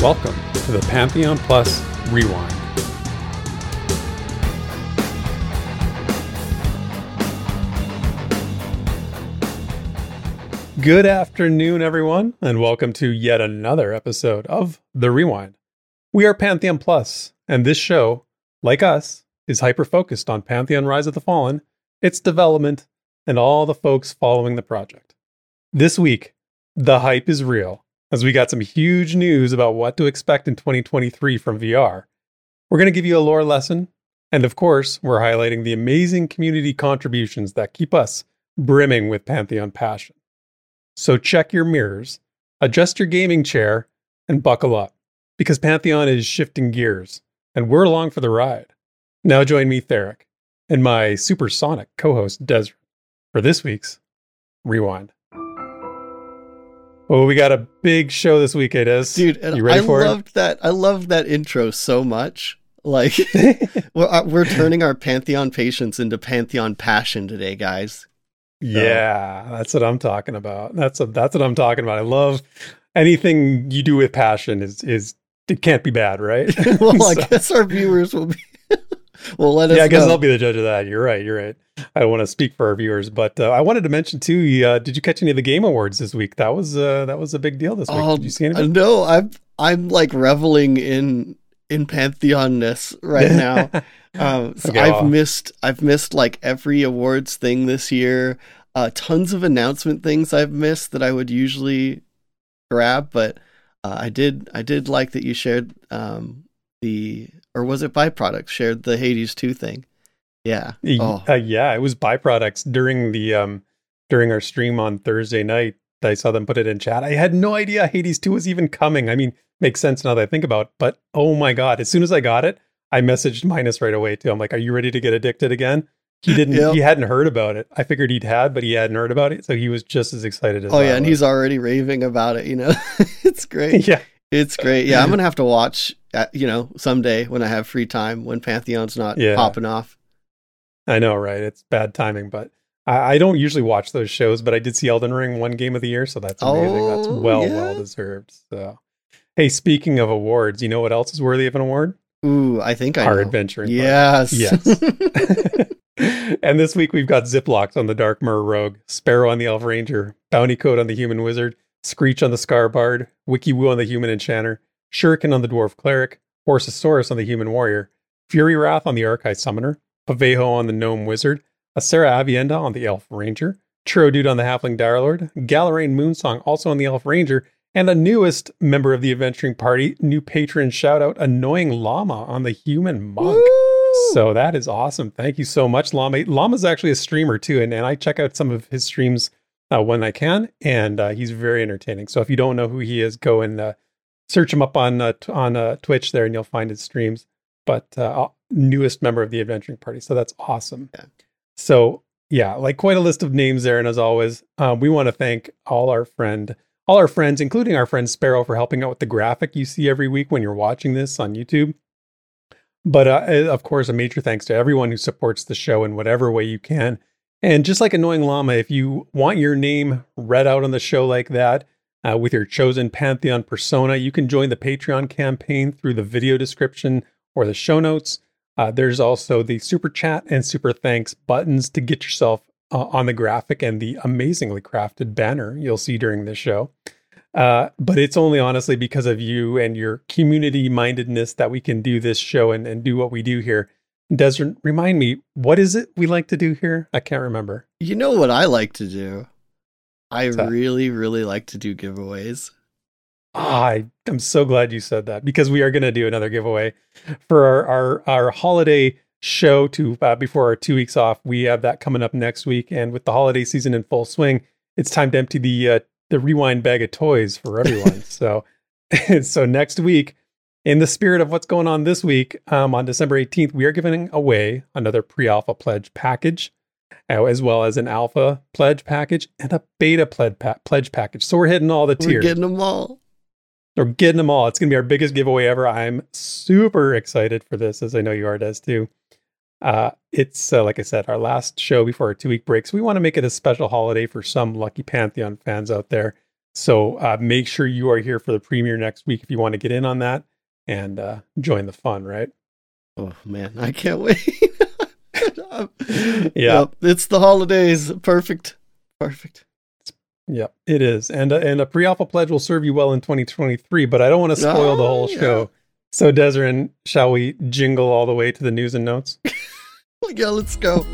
Welcome to the Pantheon Plus Rewind. Good afternoon, everyone, and welcome to yet another episode of The Rewind. We are Pantheon Plus, and this show, like us, is hyper focused on Pantheon Rise of the Fallen, its development, and all the folks following the project. This week, the hype is real, as we got some huge news about what to expect in 2023 from VR. We're going to give you a lore lesson, and of course, we're highlighting the amazing community contributions that keep us brimming with Pantheon passion. So check your mirrors, adjust your gaming chair, and buckle up, because Pantheon is shifting gears, and we're along for the ride. Now join me, Theric, and my supersonic co-host Desrin for this week's Rewind. Oh, we got a big show this week, it is. Dude, you ready I for loved that. I loved that intro so much. Like we're, uh, we're turning our Pantheon patience into Pantheon passion today, guys. Yeah, that's what I'm talking about. That's a, that's what I'm talking about. I love anything you do with passion is is it can't be bad, right? well, I guess our viewers will be. Will let us. yeah, I guess know. I'll be the judge of that. You're right. You're right. I don't want to speak for our viewers, but uh, I wanted to mention too. Uh, did you catch any of the Game Awards this week? That was uh, that was a big deal this week. Oh, did you see any? uh, no, I'm I'm like reveling in in pantheonness right now. Um, so Okay, I've well. missed I've missed like every awards thing this year. Uh, tons of announcement things I've missed that I would usually grab, but uh, I did I did like that you shared um, the or was it byproducts shared the Hades two thing. Yeah. Oh, uh, yeah, it was byproducts during the um during our stream on Thursday night. I saw them put it in chat. I had no idea Hades 2 was even coming. I mean, makes sense now that I think about it, but oh my god, as soon as I got it, I messaged Minus right away too. I'm like, "Are you ready to get addicted again?" He didn't Yep. he hadn't heard about it. I figured he'd had, but he hadn't heard about it, so he was just as excited as oh I yeah, and he's already raving about it. You know, it's great. yeah. It's great. Yeah, I'm gonna have to watch. Uh, you know, someday when I have free time, when Pantheon's not Yeah. popping off. I know, right? It's bad timing, but I, I don't usually watch those shows, but I did see Elden Ring won game of the year, so that's amazing. that's Oh, well, yeah. well deserved. So, hey, speaking of awards, you know what else is worthy of an award? Ooh, I think I Our know. adventuring. Yes. Yes. and this week we've got Ziplocs on the Dark Myr Rogue, Sparrow on the Elf Ranger, Bounty Code on the Human Wizard, Screech on the Skar Bard, Wiki Woo on the Human Enchanter, Shuriken on the Dwarf Cleric, Horsasaurus on the Human Warrior, Fury Wrath on the Archai Summoner, Pavejo on the Gnome Wizard, Asera Avienda on the Elf Ranger, Churro Dude on the Halfling Direlord, Galarain Moonsong also on the Elf Ranger, and the newest member of the adventuring party, new patron shout out, Annoying Llama on the Human Monk. Woo! So that is awesome. Thank you so much, Llama. Llama's actually a streamer too, and, and I check out some of his streams uh, when I can, and uh, he's very entertaining. So if you don't know who he is, go and uh, search him up on uh, t- on uh, Twitch there, and you'll find his streams. But uh, newest member of the adventuring party, so that's awesome. Yeah. So yeah, like quite a list of names there, and as always, um, we want to thank all our friend. All our friends, including our friend Sparrow, for helping out with the graphic you see every week when you're watching this on YouTube. But uh, uh, of course, a major thanks to everyone who supports the show in whatever way you can. And just like Annoying Llama, if you want your name read out on the show like that uh, with your chosen Pantheon persona, you can join the Patreon campaign through the video description or the show notes. Uh, there's also the super chat and super thanks buttons to get yourself uh, on the graphic and the amazingly crafted banner you'll see during this show. Uh, but it's only honestly because of you and your community mindedness that we can do this show and, and do what we do here. Desrin, remind me, what is it we like to do here? I can't remember. You know what I like to do? I What's that? really, really like to do giveaways. Ah, I, I'm so glad you said that because we are going to do another giveaway for our our, our holiday show to uh, before our two weeks off. We have that coming up next week, and with the holiday season in full swing, it's time to empty the uh, the rewind bag of toys for everyone. so, so next week, in the spirit of what's going on this week, um, on December 18th, we are giving away another pre-alpha pledge package. Uh, As well as an alpha pledge package and a beta pledge, pa- pledge package. So we're hitting all the tiers. We're tiers. getting them all. We're getting them all. It's going to be our biggest giveaway ever. I'm super excited for this, as I know you are, Des, too. Uh, it's, uh, like I said, our last show before our two week break. So we want to make it a special holiday for some lucky Pantheon fans out there. So uh, make sure you are here for the premiere next week if you want to get in on that and uh, join the fun, right? Oh man, I can't wait. yeah, Yep, it's the holidays. Perfect. Perfect. yeah, it is. And uh, and a pre-alpha pledge will serve you well in 2023, but I don't want to spoil the Oh, whole yeah. show. So Desrin, shall we jingle all the way to the news and notes? Yeah, let's go.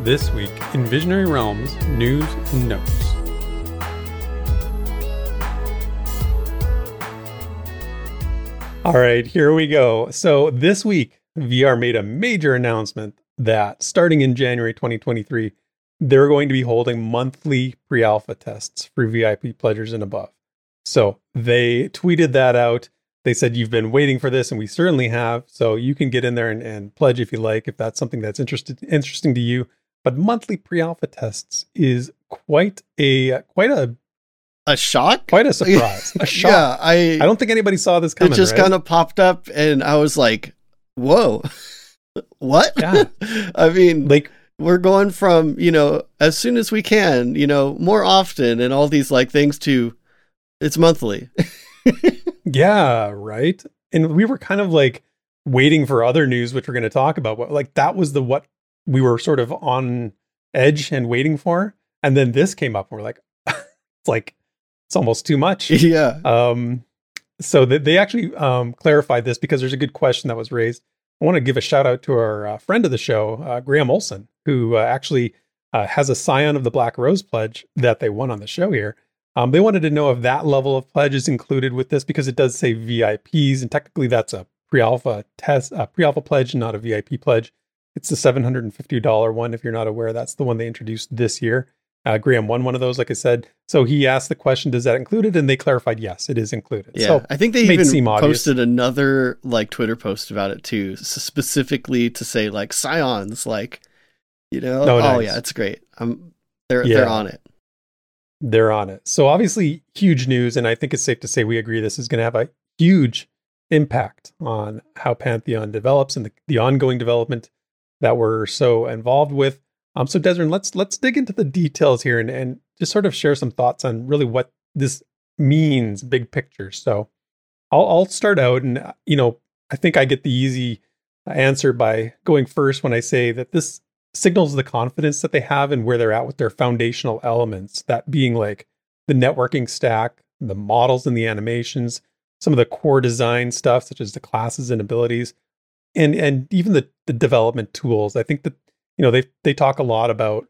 This week in Visionary Realms news and notes. All right, here we go. So this week, VR made a major announcement that starting in January 2023, they're going to be holding monthly pre alpha tests for VIP pledgers and above. So they tweeted that out. They said, You've been waiting for this, and we certainly have. So you can get in there and, and pledge if you like, if that's something that's interested, interesting to you. But monthly pre alpha tests is quite a quite a A shock? quite a surprise. a shock. Yeah, I I don't think anybody saw this coming. it just right? kind of popped up and I was like, "Whoa." what? Yeah. I mean, like we're going from, you know, as soon as we can, you know, more often and all these like things to it's monthly. Yeah, right. And we were kind of like waiting for other news, which we're going to talk about. Like that was the what we were sort of on edge and waiting for. And then this came up, and we're like, it's like it's almost too much. yeah. Um, so they, they actually um, clarified this because there's a good question that was raised. I want to give a shout out to our uh, friend of the show, uh, Graham Olson, who uh, actually uh, has a scion of the Black Rose Pledge that they won on the show here. Um, they wanted to know if that level of pledge is included with this because it does say VIPs, and technically that's a pre-alpha test, a pre-alpha pledge, not a VIP pledge. It's the seven hundred and fifty dollar one. If you're not aware, that's the one they introduced this year. Uh, Graham won one of those, like I said. So he asked the question, "Does that include it?" And they clarified, yes, it is included. Yeah, So I think they even posted another like Twitter post about it too, specifically to say like scions, like you know. Oh, Oh, nice. yeah, it's great. I'm they're Yeah. they're on it. they're on it. So obviously huge news, and I think it's safe to say we agree this is going to have a huge impact on how Pantheon develops and the, the ongoing development that we're so involved with. Um, so Desrin, let's let's dig into the details here and, and just sort of share some thoughts on really what this means, big picture. So I'll I'll start out, and uh, you know I think I get the easy answer by going first when I say that this signals the confidence that they have and where they're at with their foundational elements, that being like the networking stack, the models and the animations, some of the core design stuff, such as the classes and abilities, and and even the, the development tools. I think that you know they they talk a lot about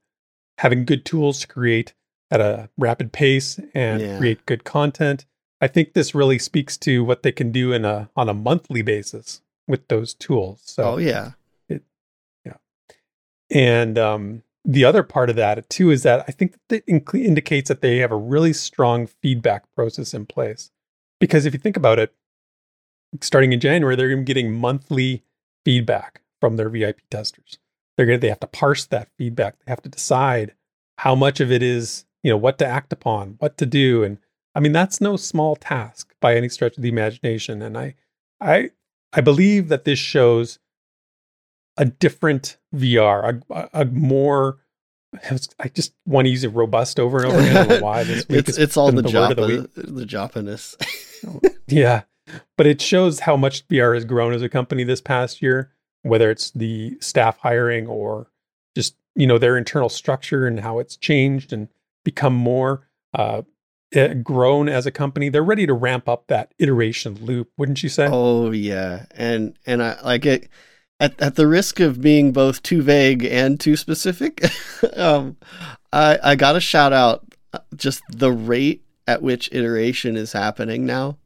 having good tools to create at a rapid pace and Yeah. create good content. I think this really speaks to what they can do in a on a monthly basis with those tools. So oh yeah. It, yeah. and um, the other part of that too is that I think that inc- indicates that they have a really strong feedback process in place. Because if you think about it, starting in January, they're going to be getting monthly feedback from their VIP testers. They're going to they have to parse that feedback. They have to decide how much of it is you know what to act upon, what to do, and I mean that's no small task by any stretch of the imagination. And I I I believe that this shows a different VR, a, a, more. I just want to use it robust over and over again. I don't know why this week it's it's all the the week. the Japanese. Yeah, but it shows how much VR has grown as a company this past year. Whether it's the staff hiring or just you know their internal structure and how it's changed and become more uh, eh, grown as a company, they're ready to ramp up that iteration loop, wouldn't you say? Oh yeah, and and I like it. At at the risk of being both too vague and too specific, um, I I got to shout out uh, just the rate at which iteration is happening now.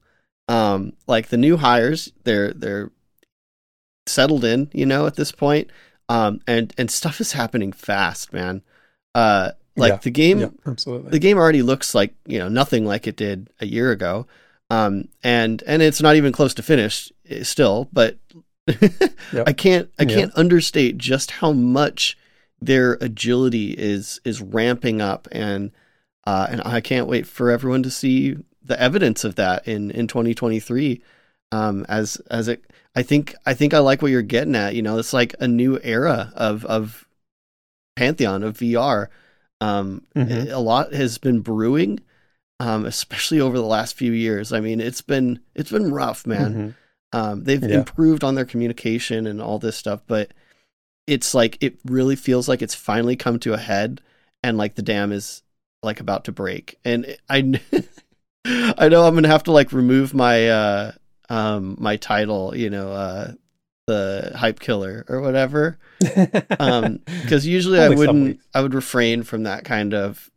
Um, like the new hires, they're they're settled in, you know, at this point. Um, and and stuff is happening fast, man. Uh, like Yeah, the game, yeah, absolutely. the game already looks like you know nothing like it did a year ago um and and it's not even close to finished eh, still but i can't i can't understate just how much their agility is is ramping up and uh and i can't wait for everyone to see the evidence of that in in 2023 um as as it i think i think i like what you're getting at you know it's like a new era of of pantheon of vr Um, Mhm. A lot has been brewing, um, especially over the last few years. I mean, it's been it's been rough, man. Mhm. Um, they've Yeah. improved on their communication and all this stuff, but it's like it really feels like it's finally come to a head, and like the dam is like about to break. And I, I know I'm gonna have to like remove my uh um my title, you know, uh the hype killer or whatever, um because usually I wouldn't. I would refrain from that kind of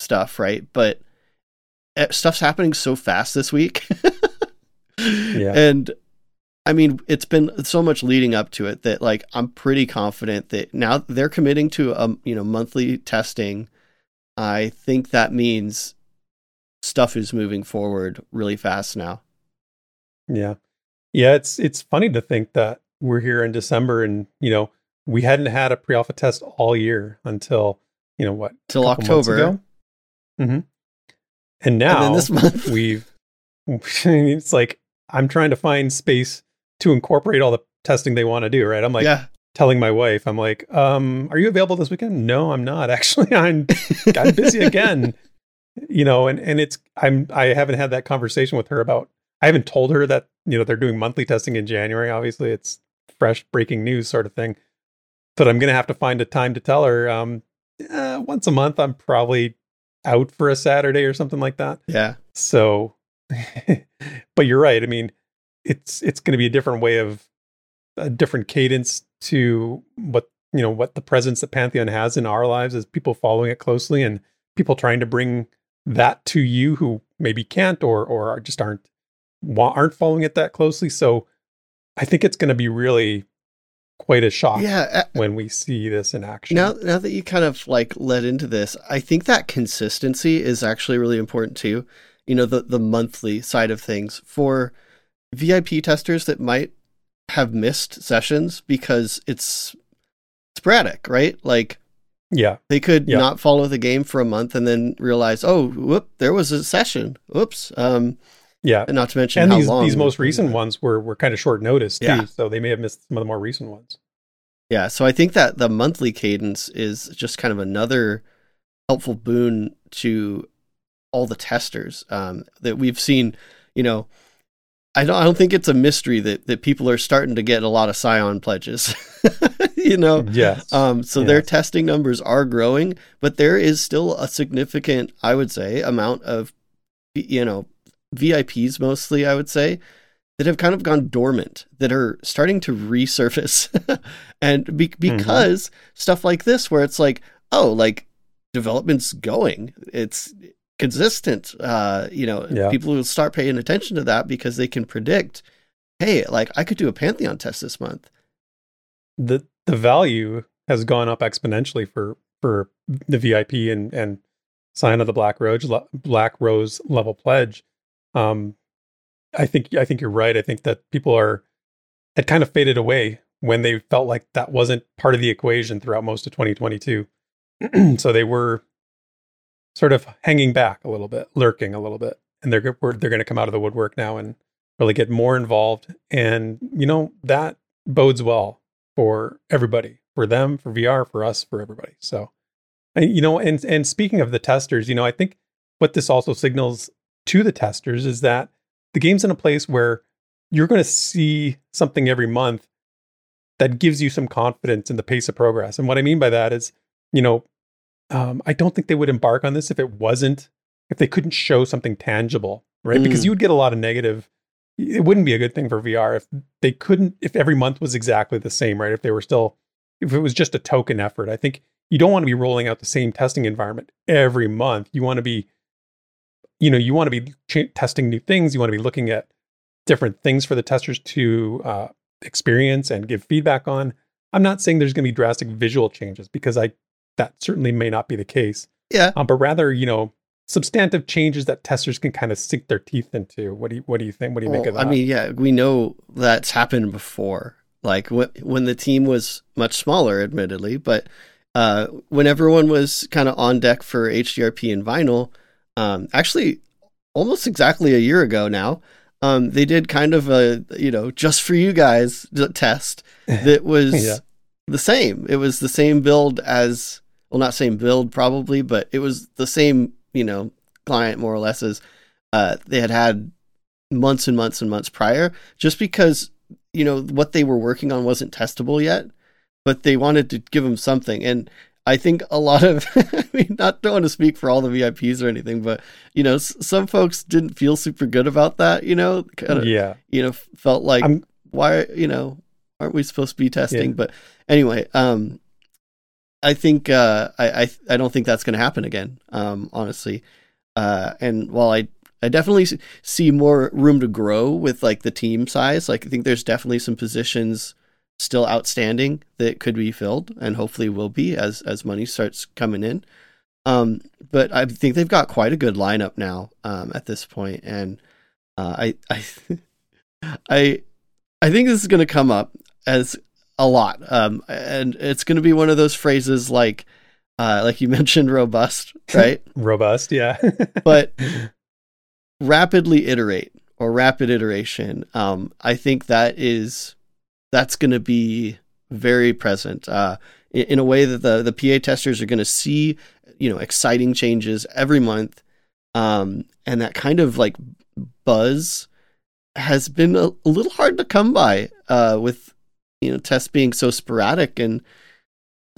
stuff, right? But eh, stuff's happening so fast this week. Yeah. And I mean, it's been so much leading up to it that like I'm pretty confident that now they're committing to a you know monthly testing. I think that means stuff is moving forward really fast now. Yeah. Yeah, it's it's funny to think that we're here in December and, you know, we hadn't had a pre-alpha test all year until, you know, what? Till October. Mhm. And now and this month we've it's like I'm trying to find space to incorporate all the testing they want to do, right? I'm like yeah. telling my wife, I'm like, um, are you available this weekend? No, I'm not. Actually, I'm I'm busy again. You know, and and it's I'm I haven't had that conversation with her about I haven't told her that, you know, they're doing monthly testing in January. Obviously, it's fresh breaking news sort of thing. But I'm gonna have to find a time to tell her, um, uh, once a month I'm probably out for a Saturday or something like that. Yeah. So, but you're right. I mean, it's it's going to be a different way of a different cadence to what you know what the presence that Pantheon has in our lives as people following it closely and people trying to bring that to you who maybe can't or or just aren't aren't following it that closely. So, I think it's going to be really quite a shock Yeah. uh, when we see this in action. Now, now that you kind of like led into this, I think that consistency is actually really important too. You know, the the monthly side of things for VIP testers that might have missed sessions because it's sporadic, right? Like yeah, they could Yeah. not follow the game for a month and then realize, oh, whoop, there was a session. Whoops. Um, yeah. and not to mention And how these long these most recent ones were were kind of short notice too, Yeah. so they may have missed some of the more recent ones. Yeah, so I think that the monthly cadence is just kind of another helpful boon to all the testers um, that we've seen. You know, I don't I don't think it's a mystery that that people are starting to get a lot of Scion pledges. you know, Yes. um, so their testing numbers are growing, but there is still a significant, I would say, amount of you know VIPs mostly. I would say that have kind of gone dormant that are starting to resurface and be- because stuff like this where it's like oh like development's going it's consistent uh you know Yeah. people will start paying attention to that because they can predict hey like i could do a pantheon test this month the the value has gone up exponentially for for the VIP and and Scion of the Black Rose Black Rose level pledge. Um, I think I think you're right. I think that people are had kind of faded away when they felt like that wasn't part of the equation throughout most of 2022. so they were sort of hanging back a little bit, lurking a little bit, and they're they're going to come out of the woodwork now and really get more involved. And you know that bodes well for everybody, for them, for VR, for us, for everybody. So, you know, and and speaking of the testers, you know, I think what this also signals to the testers is that the game's in a place where you're going to see something every month that gives you some confidence in the pace of progress. And what I mean by that is, you know, um, I don't think they would embark on this if it wasn't if they couldn't show something tangible, right? Because Mm. you would get a lot of negative. It wouldn't be a good thing for VR if they couldn't if every month was exactly the same, right? If they were still if it was just a token effort. I think you don't want to be rolling out the same testing environment every month. You want to be you know, you want to be ch- testing new things, you want to be looking at different things for the testers to uh, experience and give feedback on. I'm not saying there's going to be drastic visual changes because I that certainly may not be the case, yeah um, but rather you know substantive changes that testers can kind of sink their teeth into. What do you what do you think? What do you make Well, of that? I mean, yeah, we know that's happened before. Like wh- when the team was much smaller, admittedly, but uh, when everyone was kind of on deck for HDRP and vinyl, um, actually, almost exactly a year ago now, um, they did kind of a you know just for you guys test that was Yeah. the same. It was the same build as well, not same build probably, but it was the same, you know, client more or less as uh, they had had months and months and months prior, just because you know what they were working on wasn't testable yet, but they wanted to give them something, and I think a lot of, I mean, not don't want to speak for all the VIPs or anything, but you know, s- some folks didn't feel super good about that. You know, kind of, yeah, you know, felt like I'm- why, you know, aren't we supposed to be testing? Yeah. But anyway, um, I think uh, I, I I don't think that's going to happen again. Um, honestly, uh, and while I I definitely see more room to grow with like the team size, like I think there's definitely some positions still outstanding that could be filled and hopefully will be as as money starts coming in. Um, but I think they've got quite a good lineup now um, at this point, and uh, I I I I think this is going to come up as a lot, um, and it's going to be one of those phrases like uh, like you mentioned, robust, right? robust. Yeah, but rapidly iterate or rapid iteration. Um, I think that is that's going to be very present uh, in, in a way that the the PA testers are going to see, you know, exciting changes every month, um, and that kind of like buzz has been a, a little hard to come by uh, with you know tests being so sporadic and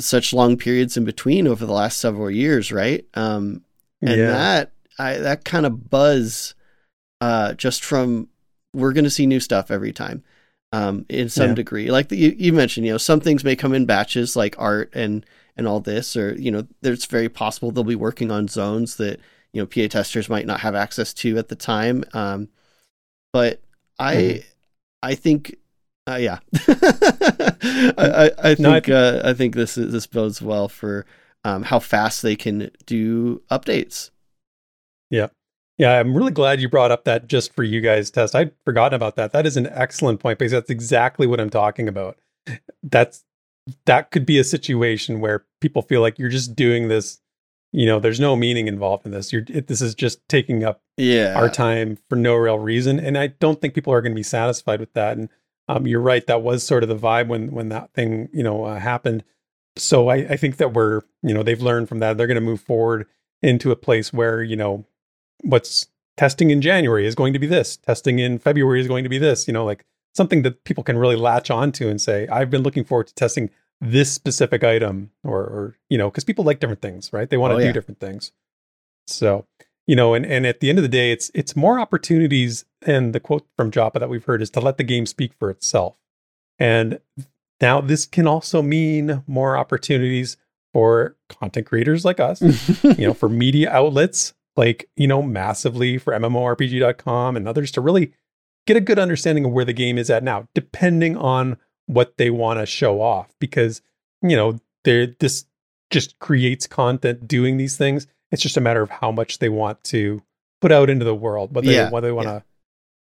such long periods in between over the last several years, right? Um, and yeah. that I that kind of buzz uh just from we're going to see new stuff every time um in some Yeah. degree like the, you, you mentioned you know some things may come in batches like art and and all this or you know there's very possible they'll be working on zones that you know PA testers might not have access to at the time um but I Mhm. I think uh, yeah I, I I No, I think uh, I think this is, this bodes well for um, how fast they can do updates. Yeah, I'm really glad you brought up that just for you guys test. I'd forgotten about that. That is an excellent point because that's exactly what I'm talking about. That's that could be a situation where people feel like you're just doing this, you know, there's no meaning involved in this. You're it, this is just taking up Yeah, our time for no real reason, and I don't think people are going to be satisfied with that. And um, you're right, that was sort of the vibe when when that thing, you know, uh, happened. So I, I think that we're, you know, they've learned from that. They're going to move forward into a place where, you know, what's testing in January is going to be this, testing in February is going to be this, you know, like something that people can really latch onto and say, I've been looking forward to testing this specific item or, or you know, because people like different things, right? They want to Oh, do different things. So, you know, and, and at the end of the day, it's it's more opportunities. And the quote from Joppa that we've heard is to let the game speak for itself. And now this can also mean more opportunities for content creators like us, you know, for media outlets like, you know, massively for MMORPG.com and others to really get a good understanding of where the game is at now, depending on what they want to show off. Because, you know, there this just creates content doing these things. It's just a matter of how much they want to put out into the world, what they Yeah, what they want to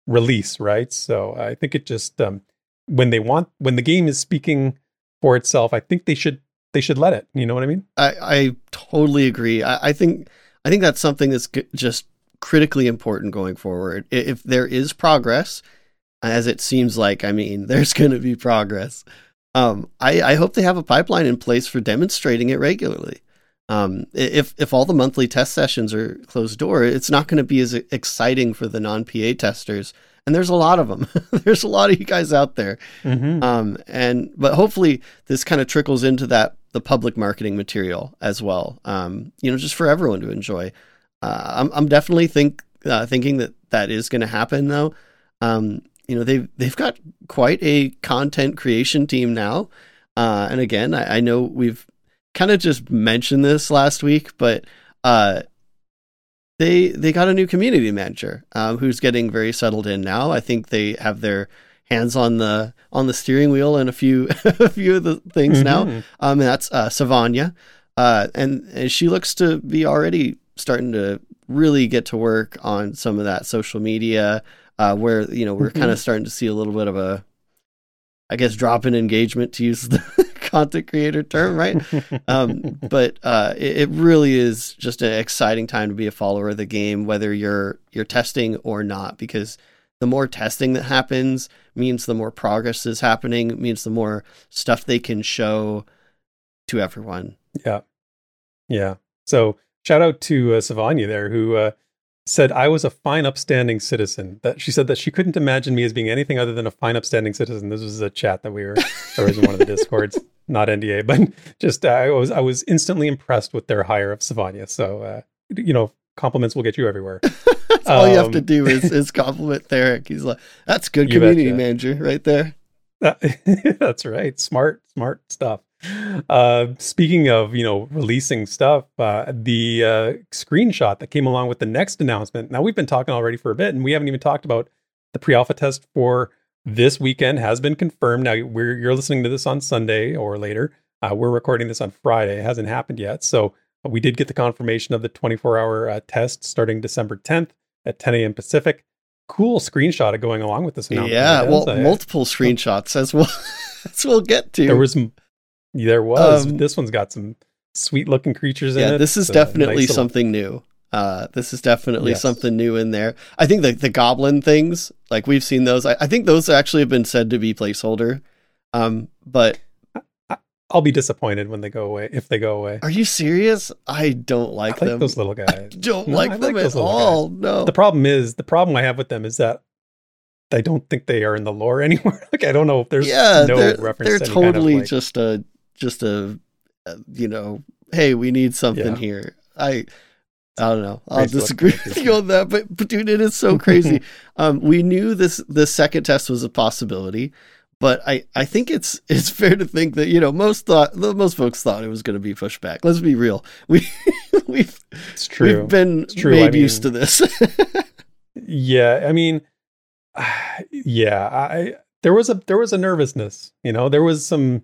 release, right? So I think it just um when they want when the game is speaking for itself, I think they should they should let it. You know what I mean? I, I totally agree. I, I think I think that's something that's just critically important going forward. If there is progress, as it seems like, I mean, there's going to be progress. Um, I, I hope they have a pipeline in place for demonstrating it regularly. Um, if if all the monthly test sessions are closed door, it's not going to be as exciting for the non PA testers. And there's a lot of them. there's a lot of you guys out there. Mm-hmm. Um, and but hopefully this kind of trickles into that the public marketing material as well. Um, you know, just for everyone to enjoy. Uh, I'm I'm definitely think uh, thinking that that is going to happen though. Um, you know, they've they've got quite a content creation team now. Uh, and again, I, I know we've kind of just mentioned this last week, but uh, they they got a new community manager um, who's getting very settled in now. I think they have their hands on the on the steering wheel and a few a few of the things now. Mhm. Um, and that's uh, Savanya, uh, and, and she looks to be already starting to really get to work on some of that social media, uh, where you know we're Mhm. kind of starting to see a little bit of a, I guess, drop in engagement to use the content creator term, right? um, but uh, it, it really is just an exciting time to be a follower of the game, whether you're you're testing or not, because the more testing that happens means the more progress is happening, means the more stuff they can show to everyone. Yeah. Yeah. So shout out to uh, Savanya there, who uh, said I was a fine, upstanding citizen. That she said that she couldn't imagine me as being anything other than a fine, upstanding citizen. This was a chat that we were, or was in one of the discords, not NDA, but just uh, I was I was instantly impressed with their hire of Savanya. So uh, you know, compliments will get you everywhere. That's all you have to do is, is compliment Theric. He's like, that's good Um, community betcha. manager right there. That's right. Smart, smart stuff. Uh, speaking of, you know, releasing stuff, uh, the uh, screenshot that came along with the next announcement. Now we've been talking already for a bit, and we haven't even talked about the pre-alpha test for this weekend has been confirmed. Now we're you're listening to this on Sunday or later. Uh, we're recording this on Friday. It hasn't happened yet, so we did get the confirmation of the 24-hour uh, test starting December 10th at 10 a.m. Pacific. Cool screenshot of going along with this announcement. Yeah, well, uh, multiple screenshots as well as we'll get to. there was there was Um, this one's got some sweet looking creatures in yeah, it this is a definitely nice little- something new. Uh, this is definitely Yes. something new in there. I think the the goblin things, like we've seen those. I, I think those actually have been said to be placeholder. Um, but i'll be disappointed when they go away if they go away are you serious? I don't like, i like them. those little I guys don't No, like I them like at all. No. the problem is the problem i have with them is that i don't think they are in the lore anywhere like i don't know if there's yeah, no they're, reference they're to any kind of, totally like- just a just a uh, you know, hey, we need something Yeah. here. I I don't know. I'll disagree with you on that, but, but dude, it is so crazy. um, we knew this the second test was a possibility, but I I think it's it's fair to think that you know most thought most folks thought it was going to be pushed back. Let's be real. We we've it's true we've been true. made I used to this. yeah i mean yeah i there was a there was a nervousness you know there was some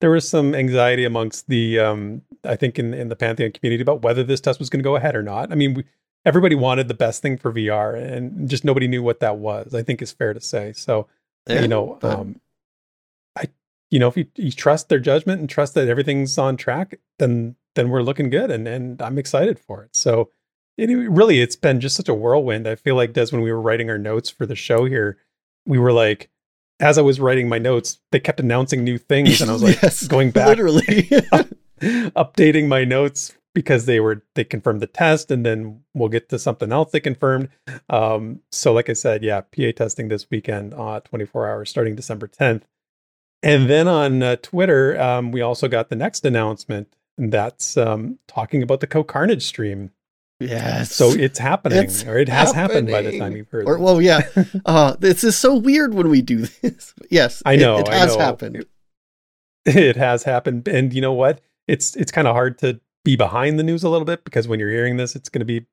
there was some anxiety amongst the um i think in in the pantheon community about whether this test was going to go ahead or not i mean we, everybody wanted the best thing for vr and just nobody knew what that was i think is fair to say so Yeah, you know um you know if you, you trust their judgment and trust that everything's on track then then we're looking good and and i'm excited for it. So it, really it's been just such a whirlwind. I feel like des when we were writing our notes for the show here we were like as i was writing my notes they kept announcing new things and i was like Yes, going back literally. updating my notes because they were they confirmed the test and then we'll get to something else they confirmed. Um so like i said yeah pa testing this weekend uh 24 hours starting december 10th and then on uh, twitter um we also got the next announcement and that's um talking about the CohhCarnage stream yes. so it's happening It's or it has happened by the time you've heard Or well, yeah. Uh, this is so weird when we do this. yes, I know, it, I has know. happened. it has happened and you know what it's it's kind of hard to be behind the news a little bit because when you're hearing this it's going to be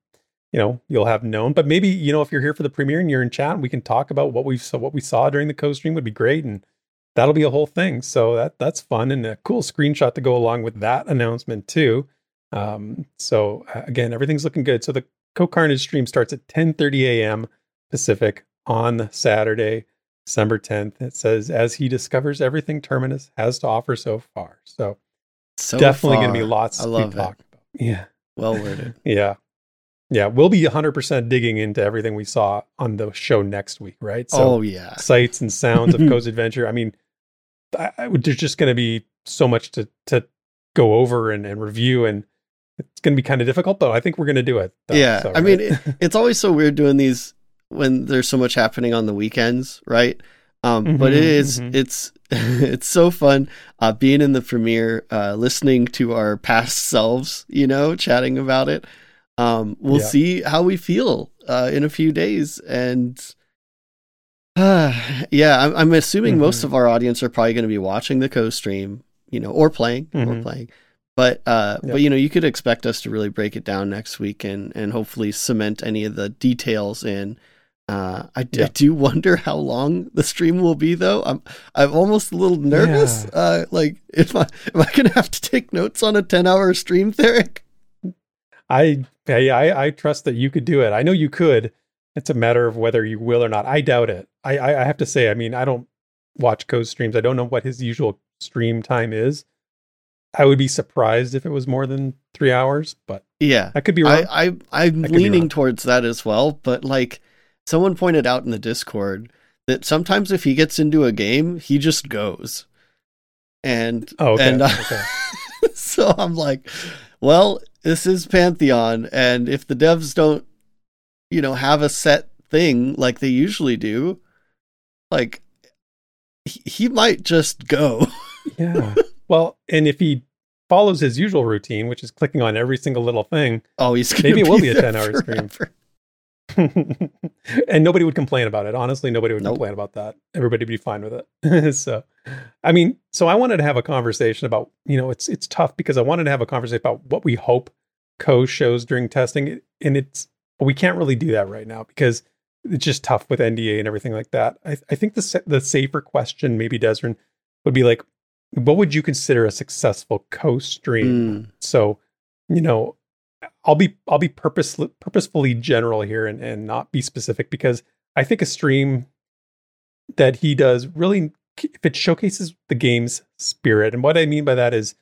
you know you'll have known but maybe you know if you're here for the premiere and you're in chat we can talk about what we saw what we saw during the co-stream would be great and that'll be a whole thing so that that's fun and a cool screenshot to go along with that announcement too um so uh, again everything's looking good so the CohhCarnage stream starts at 10:30 a.m. pacific on saturday December 10th. It says, as he discovers everything Terminus has to offer so far. So, So definitely going to be lots I to love it. talk about. Yeah. Well worded. Yeah. Yeah. We'll be 100% digging into everything we saw on the show next week, right? So, oh yeah. sights and sounds of Cohh's Adventure. I mean, I, I, there's just going to be so much to, to go over and, and review, and it's going to be kind of difficult, though I think we're going to do it. though. Yeah, So, I mean, right? It's always so weird doing these when there's so much happening on the weekends, right? Um, but it is, Mhm, is mhm. it's it's so fun uh, being in the premiere, uh, listening to our past selves, you know, chatting about it. Um, we'll Yeah. see how we feel uh, in a few days, and yeah, I'm, I'm assuming most Mhm. of our audience are probably going to be watching the co-stream, you know, or playing or Mhm. playing. But uh, Yep. but you know, you could expect us to really break it down next week and and hopefully cement any of the details in. Uh, I, d- I Yeah. do wonder how long the stream will be, though. I'm I'm almost a little nervous. Yeah. Uh, like, if I am I gonna have to take notes on a ten hour stream, Theric? I, I I I trust that you could do it. I know you could. It's a matter of whether you will or not. I doubt it. I I, I have to say. I mean, I don't watch Cohh's streams. I don't know what his usual stream time is. I would be surprised if it was more than three hours, but Yeah, I could be wrong. I, I I'm I leaning towards that as well. But like, someone pointed out in the Discord that sometimes if he gets into a game, he just goes. And oh, okay. and uh, okay. so I'm like, well, this is Pantheon, and if the devs don't, you know, have a set thing like they usually do, like he, he might just go. yeah. Well, and if he follows his usual routine, which is clicking on every single little thing, oh, he's maybe it will be a 10 hour stream. and nobody would complain about it. Honestly, nobody would Nope. complain about that. Everybody would be fine with it. so, I mean, so I wanted to have a conversation about, you know, it's it's tough because I wanted to have a conversation about what we hope Cohh shows during testing, and it's we can't really do that right now because it's just tough with NDA and everything like that. I, I think the the safer question, maybe Desrin, would be like, what would you consider a successful Cohh stream? Mm, So, you know, I'll be I'll be purpose purposefully general here and, and not be specific because I think a stream that he does really if it showcases the game's spirit and what I mean by that is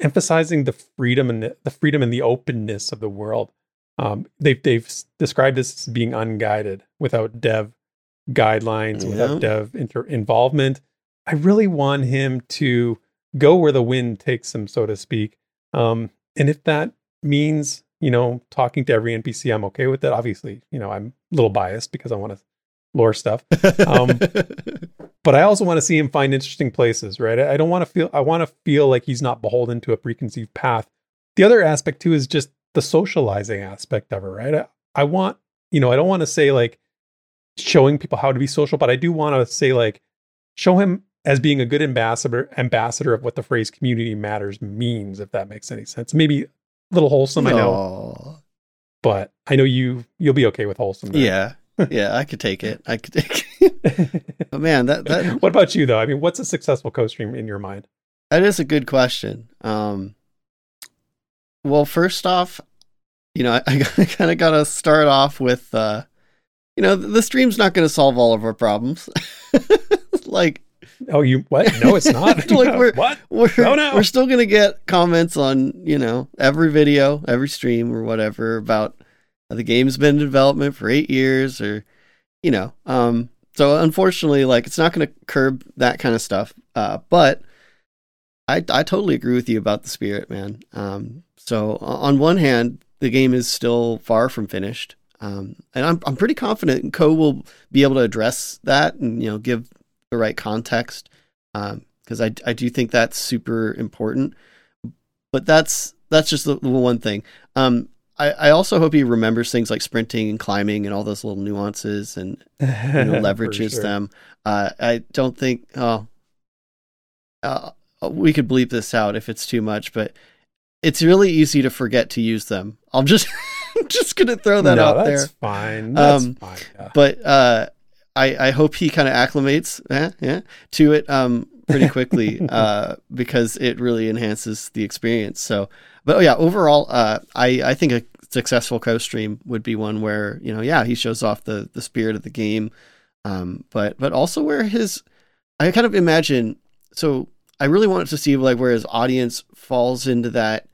emphasizing the freedom and the, the freedom and the openness of the world. Um, they've they've described this as being unguided without dev guidelines, Yeah. without dev inter- involvement. I really want him to go where the wind takes him, so to speak. Um, and if that means, you know, talking to every NPC, I'm okay with that. Obviously, you know, I'm a little biased because I want to lore stuff, Um, but I also want to see him find interesting places, right? I I don't want to feel, I want to feel like he's not beholden to a preconceived path. The other aspect too is just the socializing aspect of it, right? I, I want, you know, I don't want to say like showing people how to be social, but I do want to say like show him as being a good ambassador ambassador of what the phrase community matters means, if that makes any sense. Maybe a little wholesome, I know, but I know you you'll be okay with wholesome. there. Yeah. Yeah, I could take it. I could take it. But man, that that what about you though? I mean, what's a successful co-stream in your mind? That is a good question. Um, well, first off, you know, I, I kind of got to start off with, uh, you know, the stream's not going to solve all of our problems. like, Oh, you what? No, it's not. Like, we're- what? we're Oh, no. we're still going to get comments on, you know, every video, every stream, or whatever about the game's been in development for eight years, or, you know, um. So unfortunately, like, it's not going to curb that kind of stuff. Uh, but I I totally agree with you about the spirit, man. Um, so on one hand, the game is still far from finished, um, and I'm I'm pretty confident Cohh will be able to address that and you know give the right context, because I I do think that's super important. But that's that's just the, the one thing. Um, I, I also hope he remembers things like sprinting and climbing and all those little nuances and you know, leverages them. Uh, I don't think. Oh, uh, we could bleep this out if it's too much, but it's really easy to forget to use them. I'm just I'm just gonna throw that no, out that's there. fine. That's Um, fine. Yeah. But uh, I I hope he kind of acclimates eh, yeah, to it um pretty quickly uh, because it really enhances the experience. So, but oh yeah, overall, uh, I I think a successful co-stream would be one where you know yeah he shows off the the spirit of the game, um, but but also where his I kind of imagine so I really wanted to see like where his audience falls into that.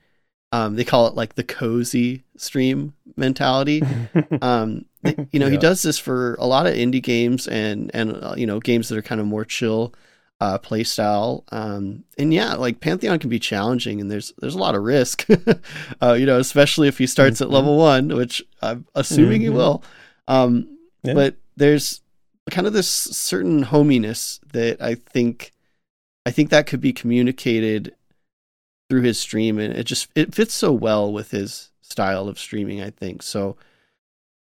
Um, they call it like the cozy stream mentality um you know he does this for a lot of indie games and and uh, you know games that are kind of more chill uh play style um and yeah like pantheon can be challenging and there's there's a lot of risk uh you know especially if he starts at Mhm. level 1 which i'm assuming he Mhm. will um Yeah. but there's kind of this certain hominess that i think i think that could be communicated through his stream and it just it fits so well with his style of streaming i think so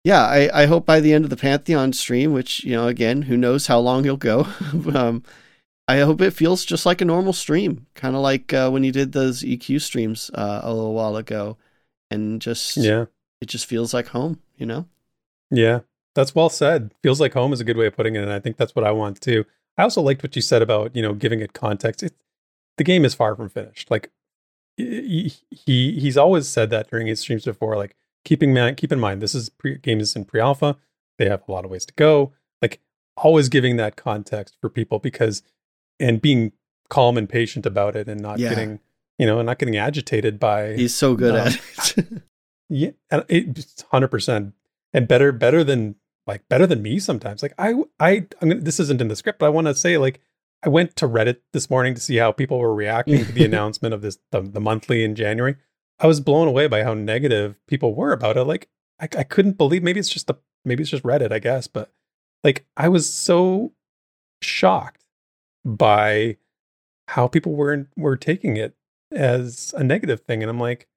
yeah i i hope by the end of the pantheon stream which you know again who knows how long he'll go um i hope it feels just like a normal stream kind of like uh, when he did those eq streams uh, a little while ago and just yeah. it just feels like home you know Yeah, that's well said. Feels like home is a good way of putting it, and I think that's what I want too. I also liked what you said about you know giving it context. It, the game is far from finished. Like he, he he's always said that during his streams before. Like keeping man keep in mind this is pre, game is in pre-alpha. They have a lot of ways to go. Like always giving that context for people because and being calm and patient about it and not Yeah. getting you know and not getting agitated by he's so good Um, at it yeah, hundred percent, and better, better than like better than me sometimes. Like I, I, I'm gonna, this isn't in the script, but I want to say like I went to Reddit this morning to see how people were reacting to the announcement of this the, the monthly in January. I was blown away by how negative people were about it. Like I, I couldn't believe maybe it's just the maybe it's just Reddit, I guess, but like I was so shocked by how people were were taking it as a negative thing. And I'm like,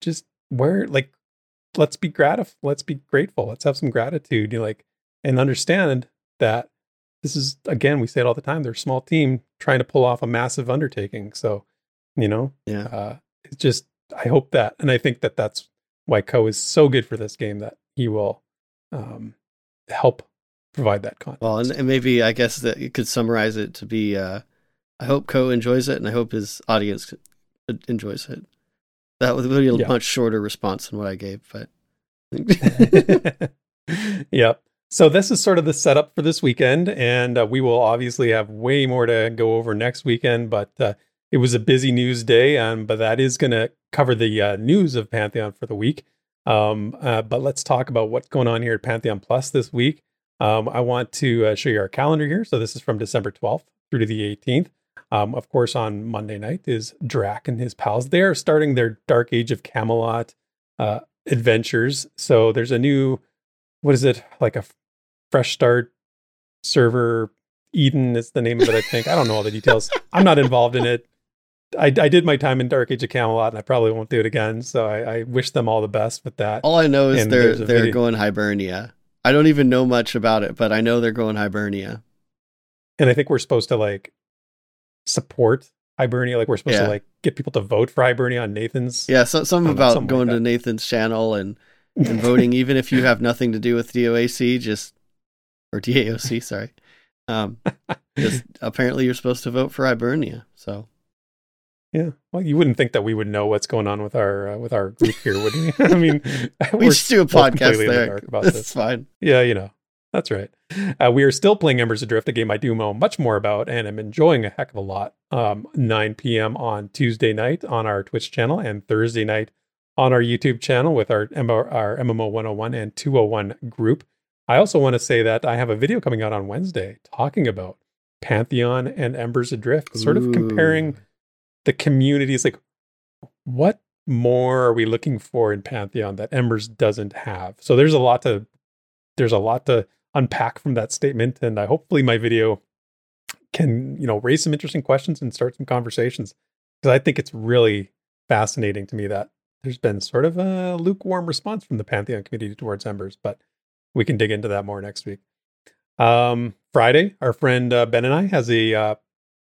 just where like let's be gratif let's be grateful. Let's have some gratitude. You like and understand that this is again, we say it all the time, they're a small team trying to pull off a massive undertaking. So, you know, Yeah. uh, it's just I hope that, and I think that that's why Cohh is so good for this game that he will um, help provide that content. Well, and, and maybe I guess that you could summarize it to be uh, I hope Cohh enjoys it and I hope his audience enjoys it. That would be a Yeah. much shorter response than what I gave, but yep. So this is sort of the setup for this weekend, and uh, we will obviously have way more to go over next weekend. But uh, it was a busy news day, um, but that is going to cover the uh, news of Pantheon for the week. Um, uh, but let's talk about what's going on here at Pantheon Plus this week. Um, I want to uh, show you our calendar here. So this is from December 12th through to the 18th. Um, of course, on Monday night is Drac and his pals. They are starting their Dark Age of Camelot uh, adventures. So there's a new, what is it, like a fresh start server? Eden is the name of it, I think. I don't know all the details. I'm not involved in it. I, I did my time in Dark Age of Camelot, and I probably won't do it again. So I, I wish them all the best with that. all I know is And they're they're video- going Hibernia. I don't even know much about it, but I know they're going Hibernia. And I think we're supposed to like support Hibernia. Like we're supposed Yeah. to like get people to vote for Hibernia on Nathan's. Yeah, so, something don't know, about something going like to. Nathan's channel and, and voting, even if you have nothing to do with DOAC, just or DAOC, sorry. Um, just apparently you're supposed to vote for Hibernia. So Yeah. Well, you wouldn't think that we would know what's going on with our uh, with our group here, would we? I mean, we just do a podcast the there. dark about That's this. fine. Yeah, you know, that's right. Uh, we are still playing Embers Adrift, a game I do know much more about, and I'm enjoying a heck of a lot. Um, 9 p.m. on Tuesday night on our Twitch channel, and Thursday night on our YouTube channel with our our MMO 101 and 201 group. I also want to say that I have a video coming out on Wednesday talking about Pantheon and Embers Adrift, sort of comparing the communities. Like, what more are we looking for in Pantheon that Embers doesn't have? So there's a lot to there's a lot to unpack from that statement, and I hopefully my video can you know raise some interesting questions and start some conversations because I think it's really fascinating to me that there's been sort of a lukewarm response from the Pantheon community towards Embers, but we can dig into that more next week. Um, Friday, our friend uh, Ben and I has a uh,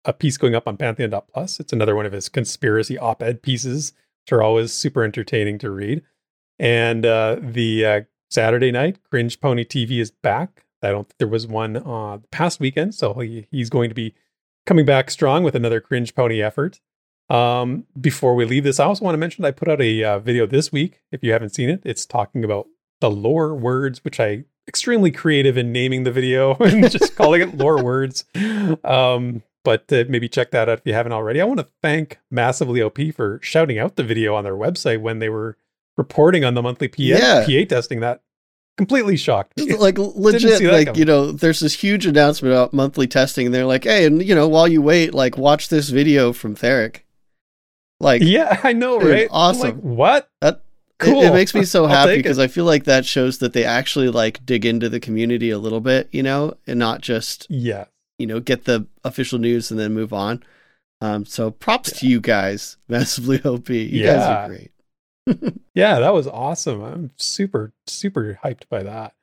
a piece going up on Pantheon.plus. It's another one of his conspiracy op-ed pieces, which are always super entertaining to read. And uh, the uh, Saturday night, Cringe Pony TV is back. I don't think there was one uh, past weekend, so he, he's going to be coming back strong with another Cringe Pony effort. Um, before we leave this, I also want to mention I put out a uh, video this week. If you haven't seen it, it's talking about the lore words, which I extremely creative in naming the video and just calling it lore words. Um, but uh, maybe check that out if you haven't already. I want to thank Massively OP for shouting out the video on their website when they were reporting on the monthly PA, Yeah. PA testing. That completely shocked me. like legit like coming. you know there's this huge announcement about monthly testing and they're like hey and you know while you wait like watch this video from Theric like yeah, I know, Dude, right? Awesome. like, what? That- Cool. it, makes me so happy because I feel like that shows that they actually like dig into the community a little bit you know and not just Yeah. you know get the official news and then move on um so props to you guys massively op you guys Yeah. are great Yeah, that was awesome. I'm super, super hyped by that.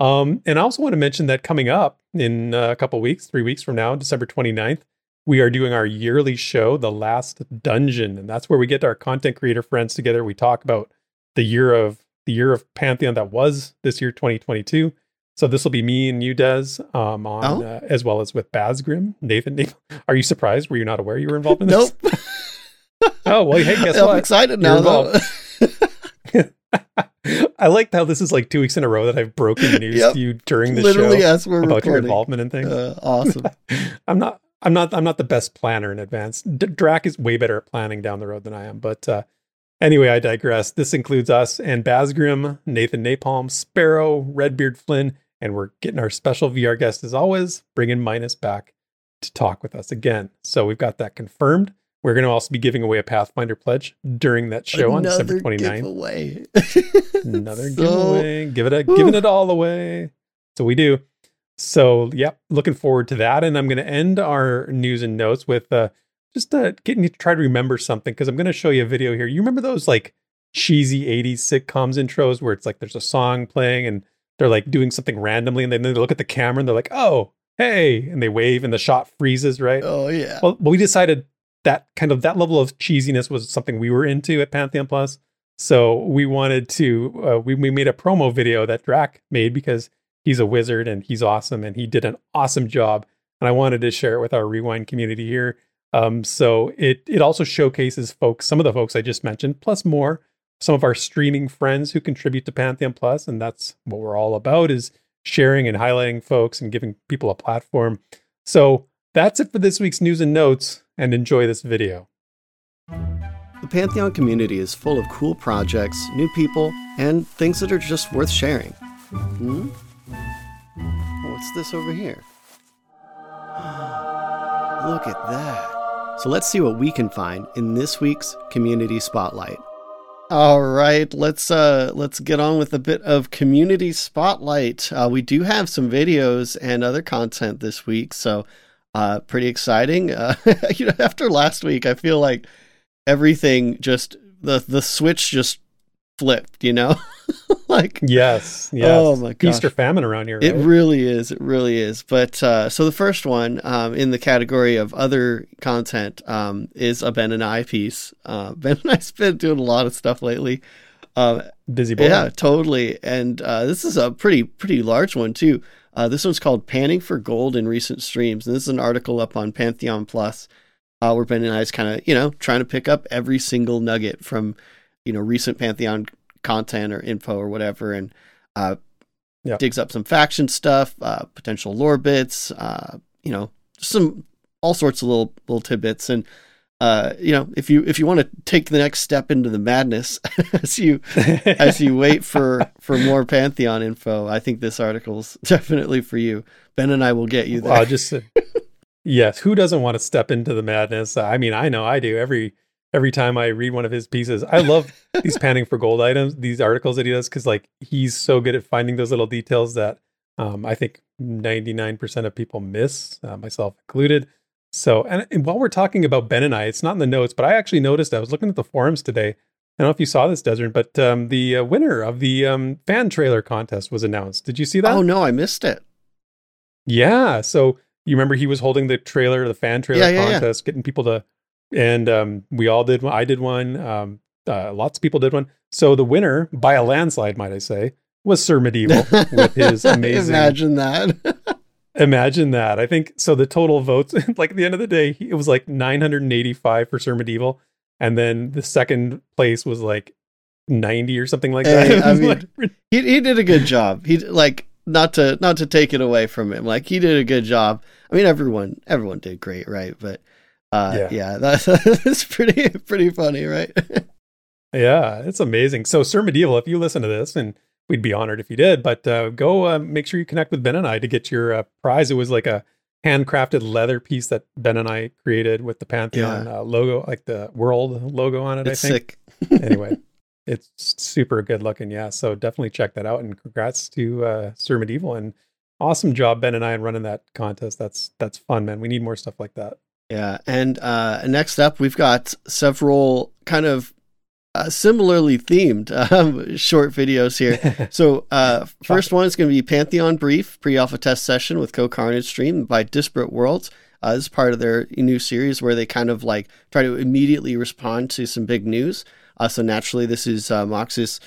Um, and I also want to mention that coming up in a couple weeks, three weeks from now, December 29th, we are doing our yearly show, The Last Dungeon. And that's where we get our content creator friends together. We talk about the year of the year of Pantheon that was this year, 2022. So this will be me and you, Des, um, on Oh. uh, as well as with Basgrim. Nathan, Nathan, are you surprised? Were you not aware you were involved in this? nope Oh well, hey, guess i'm what? excited You're now. I liked how this is like two weeks in a row that I've broken news Yep. to you during the literally show as we're about your involvement in things. uh, awesome I'm not. I'm not. I'm not the best planner in advance. D- Drac is way better at planning down the road than I am. But uh, anyway, I digress. This includes us and Basgrim, Nathan Napalm, Sparrow, Redbeard Flynn, and we're getting our special VR guest as always, bringing Minus back to talk with us again. So we've got that confirmed. We're going to also be giving away a Pathfinder pledge during that show Another on December 29th. giveaway. Another So- giveaway. Give it a Whew. giving it all away. So we do. So yep, looking forward to that. And I'm going to end our news and notes with uh, just uh, getting you to try to remember something because I'm going to show you a video here. You remember those like cheesy 80s sitcoms intros where it's like there's a song playing and they're like doing something randomly and then they look at the camera and they're like, oh, hey, and they wave and the shot freezes, right? Oh yeah. Well, we decided that kind of that level of cheesiness was something we were into at Pantheon Plus. So we wanted to uh, we we made a promo video that Drac made because he's a wizard and he's awesome and he did an awesome job. And I wanted to share it with our rewind community here. Um, so it it also showcases folks, some of the folks I just mentioned, plus more, some of our streaming friends who contribute to Pantheon Plus, and that's what we're all about is sharing and highlighting folks and giving people a platform. So that's it for this week's news and notes, and enjoy this video. The Pantheon community is full of cool projects, new people, and things that are just worth sharing. Hmm? What's this over here? Look at that. So let's see what we can find in this week's community spotlight. All right, let's uh let's get on with a bit of community spotlight. Uh, we do have some videos and other content this week, so uh pretty exciting. Uh, you know, after last week, I feel like everything just the the switch just flipped, you know? like Yes, yes. Oh my gosh. Easter famine around here. it really is. It really is. But uh, so the first one um, in the category of other content um, is a Ben and I piece. Uh, ben and I's been doing a lot of stuff lately. Uh, Busy boy. yeah, totally. And uh, this is a pretty pretty large one too. Uh, this one's called "Panning for Gold in Recent Streams," and this is an article up on Pantheon Plus, uh, where Ben and I's kind of you know trying to pick up every single nugget from you know recent Pantheon content or info or whatever, and uh, Yeah. digs up some faction stuff, uh, potential lore bits, uh, you know, just some all sorts of little little tidbits and. Uh, you know, if you if you want to take the next step into the madness as you as you wait for for more Pantheon info, I think this article's definitely for you. Ben and I will get you there. Well, just yes. Who doesn't want to step into the madness? I mean, I know I do. Every every time I read one of his pieces, I love these panning for gold items, these articles that he does, because like he's so good at finding those little details that um, I think ninety nine percent of people miss, uh, myself included. So, and, and while we're talking about Ben and I, it's not in the notes, but I actually noticed I was looking at the forums today. I don't know if you saw this, Desrin, but um, the uh, winner of the um, fan trailer contest was announced. Did you see that? oh no, I missed it. Yeah. So you remember he was holding the trailer, the fan trailer Yeah, yeah, yeah. contest, getting people to, and um, we all did one. I did one. Um, uh, lots of people did one. So the winner, by a landslide, might I say, was Sir Medieval with his amazing. Imagine that. Imagine that. I think so. The total votes, like at the end of the day, it was like 985 for Sir Medieval, and then the second place was like 90 or something like that. Hey, I mean, like- he he did a good job. He like not to not to take it away from him. Like he did a good job. I mean, everyone everyone did great, right? But uh, Yeah. yeah, that, that's pretty pretty funny, right? Yeah, it's amazing. So, Sir Medieval, if you listen to this, and we'd be honored if you did, but uh, go uh, make sure you connect with Ben and I to get your uh, prize. It was like a handcrafted leather piece that Ben and I created with the Pantheon uh, logo, like the world logo on it, it's I think. sick. anyway, it's super good looking. Yeah. So, definitely check that out. And congrats to uh, Sir Medieval. And awesome job, Ben and I, in running that contest. That's that's fun, man. We need more stuff like that. Yeah, and uh, next up, we've got several kind of uh, similarly themed um, short videos here. So, uh, first one is going to be Pantheon Brief pre-alpha test session with CohhCarnage stream by Disparate Worlds. Uh, this is part of their new series where they kind of like try to immediately respond to some big news. Uh, so naturally, this is uh, Moxis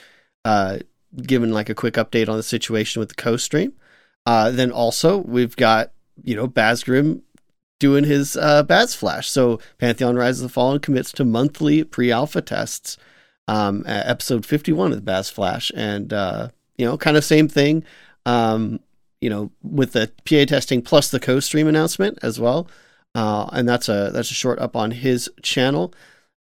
uh, giving like a quick update on the situation with the Cohh stream. Uh, then also we've got you know Basgrim doing his uh, Baz Flash. So Pantheon Rise of the Fallen commits to monthly pre-alpha tests. Um, episode 51 of Baz Flash, and uh, you know, kind of same thing. Um, you know, with the PA testing plus the co-stream announcement as well. Uh, and that's a that's a short up on his channel.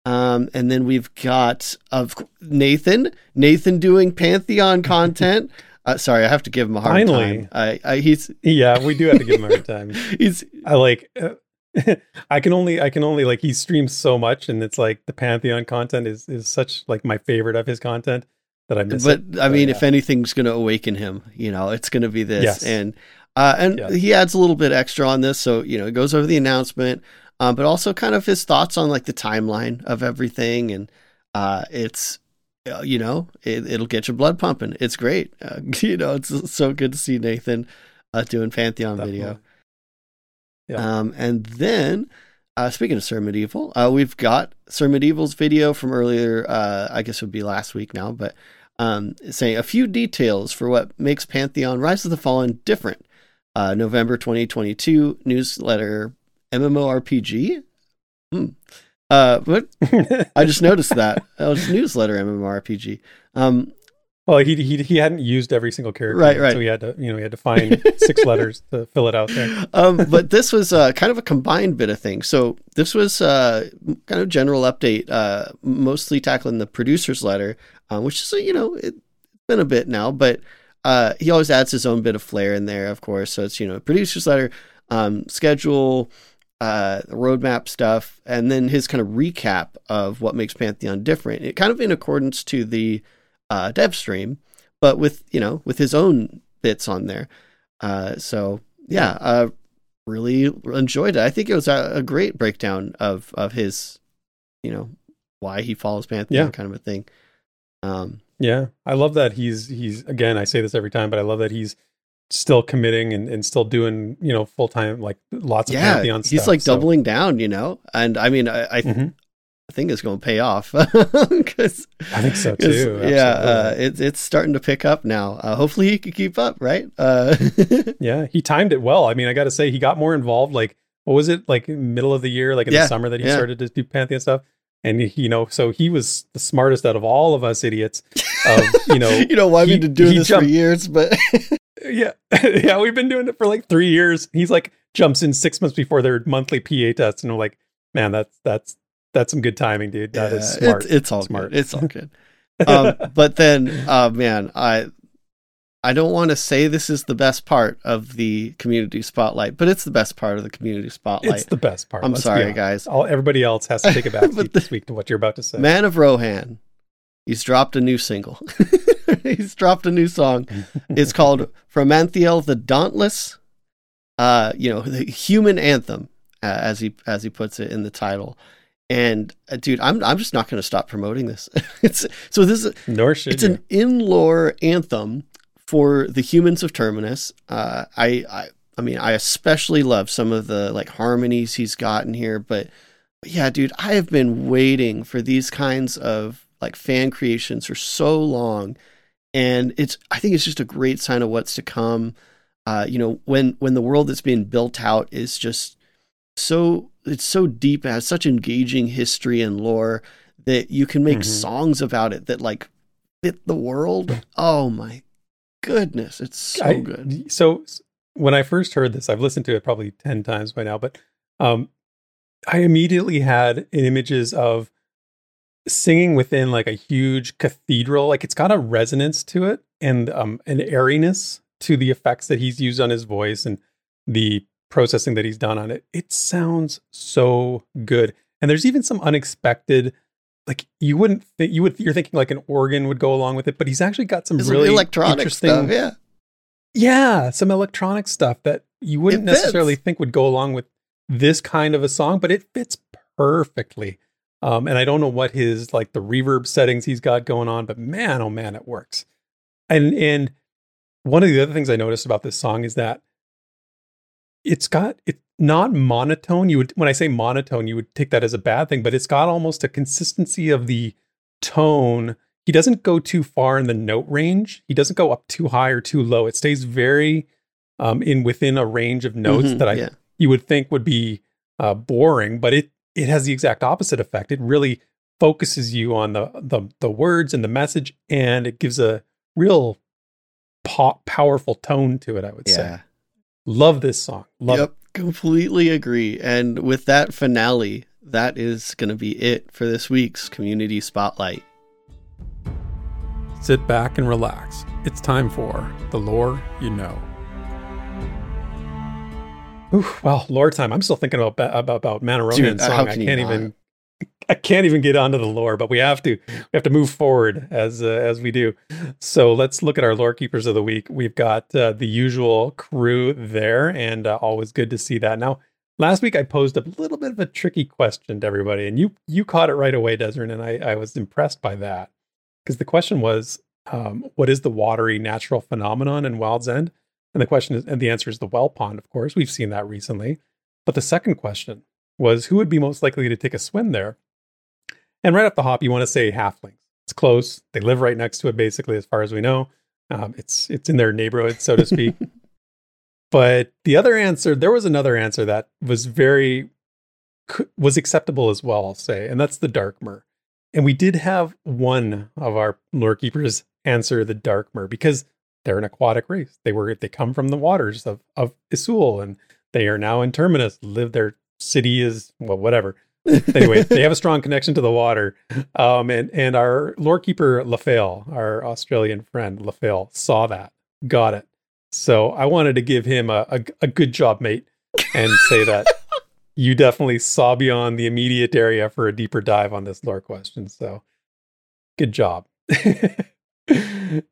Um, and then we've got of Nathan, Nathan doing Pantheon content. Uh, sorry, I have to give him a hard Finally. time. I, I he's yeah, we do have to give him a hard time. he's I like. Uh, I can only I can only like he streams so much and it's like the Pantheon content is is such like my favorite of his content that I miss but it. I mean, yeah. if anything's going to awaken him, you know, it's going to be this. Yes. And uh, and he adds a little bit extra on this, so you know, it goes over the announcement, um, but also kind of his thoughts on like the timeline of everything, and uh, it's you know, it, it'll get your blood pumping. It's great. Uh, you know, it's so good to see Nathan uh, doing Pantheon video. Yeah. Um, and then, uh, speaking of Sir Medieval, uh, we've got Sir Medieval's video from earlier. Uh, I guess it would be last week now, but um, saying a few details for what makes Pantheon Rise of the Fallen different. Uh, November 2022 newsletter MMORPG. Hmm. Uh, but I just noticed that that was newsletter MMORPG. Um, well, he he he hadn't used every single character, Right, right. So he had to you know he had to find six letters to fill it out there. um, but this was uh, kind of a combined bit of things. So this was uh, kind of general update, uh, mostly tackling the producer's letter, uh, which is you know it's been a bit now, but uh, he always adds his own bit of flair in there, of course. So it's you know producer's letter, um, schedule, uh, roadmap stuff, and then his kind of recap of what makes Pantheon different. It kind of in accordance to the uh, dev stream, but with you know with his own bits on there. Uh, so yeah, uh, really enjoyed it. I think it was a, a great breakdown of of his, you know, why he follows Pantheon, Yeah. kind of a thing. Um, Yeah, I love that he's he's again. I say this every time, but I love that he's still committing and, and still doing you know full time like lots of yeah, Pantheon stuff. he's like So- doubling down, you know. And I mean, I, I, Mhm. I think it's going to pay off because I think so too. Yeah, uh, absolutely. it's it's starting to pick up now. Uh, hopefully, he can keep up, right? Uh, yeah, he timed it well. I mean, I got to say, he got more involved. Like, what was it like middle of the year, like in Yeah, the summer that he yeah. started to do Pantheon stuff? And you know, so he was the smartest out of all of us idiots. Of you know, you know, why I've been doing this jumped- for years, but yeah, yeah, we've been doing it for like three years. He's like jumps in six months before their monthly PA test, and we're like, man, that's that's that's some good timing, dude. That is Yeah, smart. It's, it's all Smart. good. It's all good. um, but then, uh, man, I I don't want to say this is the best part of the community spotlight, but it's the best part of the community spotlight. it's the best part. I'm sorry, guys. All everybody else has to take a back seat the- this week to what you're about to say. Man of Rohan, he's dropped a new single. he's dropped a new song. It's called Fromanthiel the Dauntless. Uh, you know, the human anthem, uh, as he as he puts it in the title. And uh, dude, I'm I'm just not going to stop promoting this. it's so this is Nor should it's you. an in-lore anthem for the humans of Terminus. Uh, I, I, I mean, I especially love some of the like harmonies he's gotten here, but, but yeah, dude, I have been waiting for these kinds of like fan creations for so long, and it's I think it's just a great sign of what's to come. Uh, you know, when when the world that's being built out is just so it's so deep, it has such engaging history and lore that you can make Mhm. songs about it that like fit the world. Oh my goodness, it's so I- good. So when I first heard this, I've listened to it probably 10 times by now, but um, I immediately had images of singing within like a huge cathedral. Like it's got a resonance to it and um, an airiness to the effects that he's used on his voice and the processing that he's done on it. It sounds so good. And there's even some unexpected like you wouldn't think you would you're thinking like an organ would go along with it, but he's actually got some really electronic interesting stuff, yeah. yeah, some electronic stuff that you wouldn't necessarily think would go along with this kind of a song, but it fits perfectly. Um, and I don't know what his like the reverb settings he's got going on, but man, oh man, it works. And and one of the other things I noticed about this song is that it's got it's not monotone. You would when I say monotone, you would take that as a bad thing, but it's got almost a consistency of the tone. He doesn't go too far in the note range. He doesn't go up too high or too low. It stays very um, in within a range of notes Mhm, that I yeah. you would think would be uh, boring, but it it has the exact opposite effect. It really focuses you on the the the words and the message, and it gives a real pop, powerful tone to it. I would say. Love this song. Love yep, completely agree. And with that finale, that is going to be it for this week's community spotlight. Sit back and relax. It's time for the lore you know. Ooh, well, lore time. I'm still thinking about about about Manaronian Dude, song. I can you can't even I can't even get onto the lore, but we have to we have to move forward as uh, as we do. So let's look at our lore keepers of the week. We've got uh, the usual crew there, and uh, always good to see that. Now, last week I posed a little bit of a tricky question to everybody, and you you caught it right away, Desrin, and I, I was impressed by that because the question was, um, what is the watery natural phenomenon in Wild's End? And the question is, and the answer is the well pond, of course. We've seen that recently. But the second question was, who would be most likely to take a swim there? And right off the hop, you want to say halflings. It's close. They live right next to it, basically, as far as we know. Um, it's it's in their neighborhood, so to speak. but the other answer, there was another answer that was very was acceptable as well. I'll say, and that's the Dark Myr. And we did have one of our lore keepers answer the Dark Myr because they're an aquatic race. They were they come from the waters of of Isul, and they are now in Terminus. Live their city is well, whatever. anyway, they have a strong connection to the water. Um, and and our lore keeper LaFale, our Australian friend LaFale, saw that, got it. So I wanted to give him a, a, a good job, mate, and say that you definitely saw beyond the immediate area for a deeper dive on this lore question. So good job.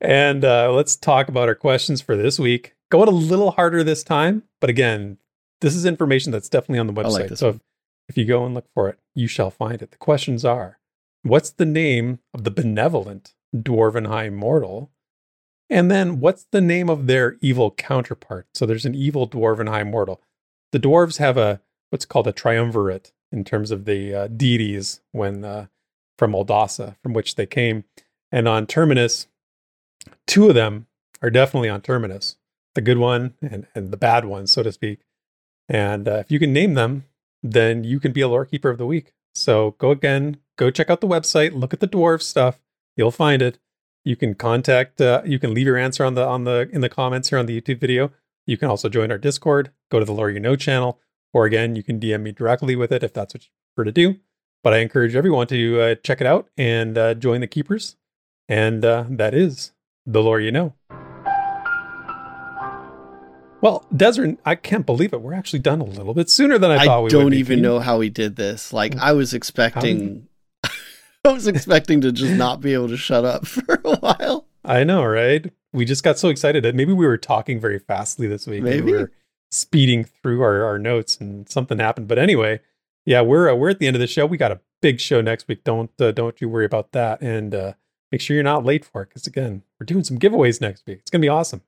and uh, let's talk about our questions for this week. Going a little harder this time, but again, this is information that's definitely on the I like website. so if, if you go and look for it, you shall find it. The questions are What's the name of the benevolent dwarven high mortal? And then what's the name of their evil counterpart? So there's an evil dwarven high mortal. The dwarves have a what's called a triumvirate in terms of the uh, deities when uh, from Oldasa, from which they came. And on Terminus, two of them are definitely on Terminus the good one and, and the bad one, so to speak. And uh, if you can name them, then you can be a lore keeper of the week. So go again, go check out the website, look at the dwarf stuff. You'll find it. You can contact, uh, you can leave your answer on the on the in the comments here on the YouTube video. You can also join our Discord, go to the Lore You Know channel, or again, you can DM me directly with it if that's what you prefer to do. But I encourage everyone to uh, check it out and uh, join the keepers. And uh, that is the lore you know. Well, Desrin, I can't believe it. We're actually done a little bit sooner than I, I, thought we would. don't even know how we did this. Like I was expecting, I was expecting to just not be able to shut up for a while. I know, right? We just got so excited that maybe we were talking very fastly this week. Maybe. we were speeding through our, our notes and something happened. But anyway, yeah, we're uh, we're at the end of the show. We got a big show next week. Don't uh, don't you worry about that, and uh, make sure you're not late for it because again, we're doing some giveaways next week. It's gonna be awesome.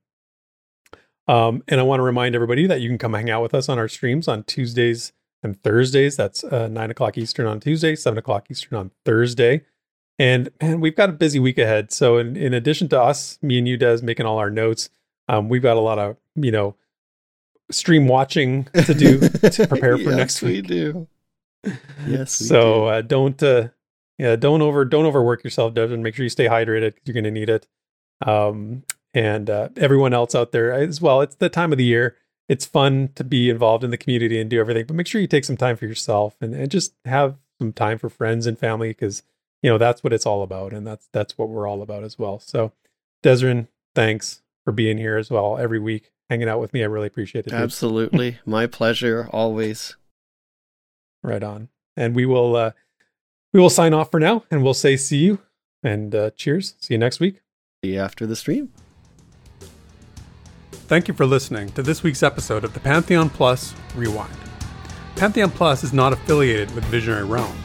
Um, and I want to remind everybody that you can come hang out with us on our streams on Tuesdays and Thursdays. That's uh, nine o'clock Eastern on Tuesday, seven o'clock Eastern on Thursday. And man, we've got a busy week ahead. So in, in addition to us, me and you, Des, making all our notes, um, we've got a lot of you know stream watching to do to prepare for Yes, next we week. do. Yes. We so do. uh, don't uh, yeah don't over don't overwork yourself, Devin. Make sure you stay hydrated you're going to need it. Um, and uh, everyone else out there as well. It's the time of the year. It's fun to be involved in the community and do everything, but make sure you take some time for yourself and, and just have some time for friends and family because you know that's what it's all about, and that's that's what we're all about as well. So, Desrin, thanks for being here as well every week, hanging out with me. I really appreciate it. Absolutely, my pleasure. Always. Right on. And we will uh we will sign off for now and we'll say see you and uh cheers. See you next week. See you after the stream. Thank you for listening to this week's episode of the Pantheon Plus Rewind. Pantheon Plus is not affiliated with Visionary Realms.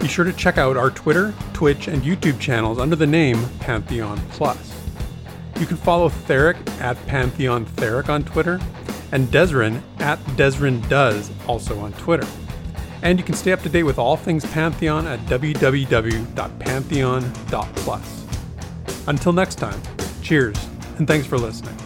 Be sure to check out our Twitter, Twitch, and YouTube channels under the name Pantheon Plus. You can follow Theric at Pantheon Theric on Twitter and Desrin at Desrin Does also on Twitter. And you can stay up to date with all things Pantheon at www.pantheon.plus. Until next time, cheers and thanks for listening.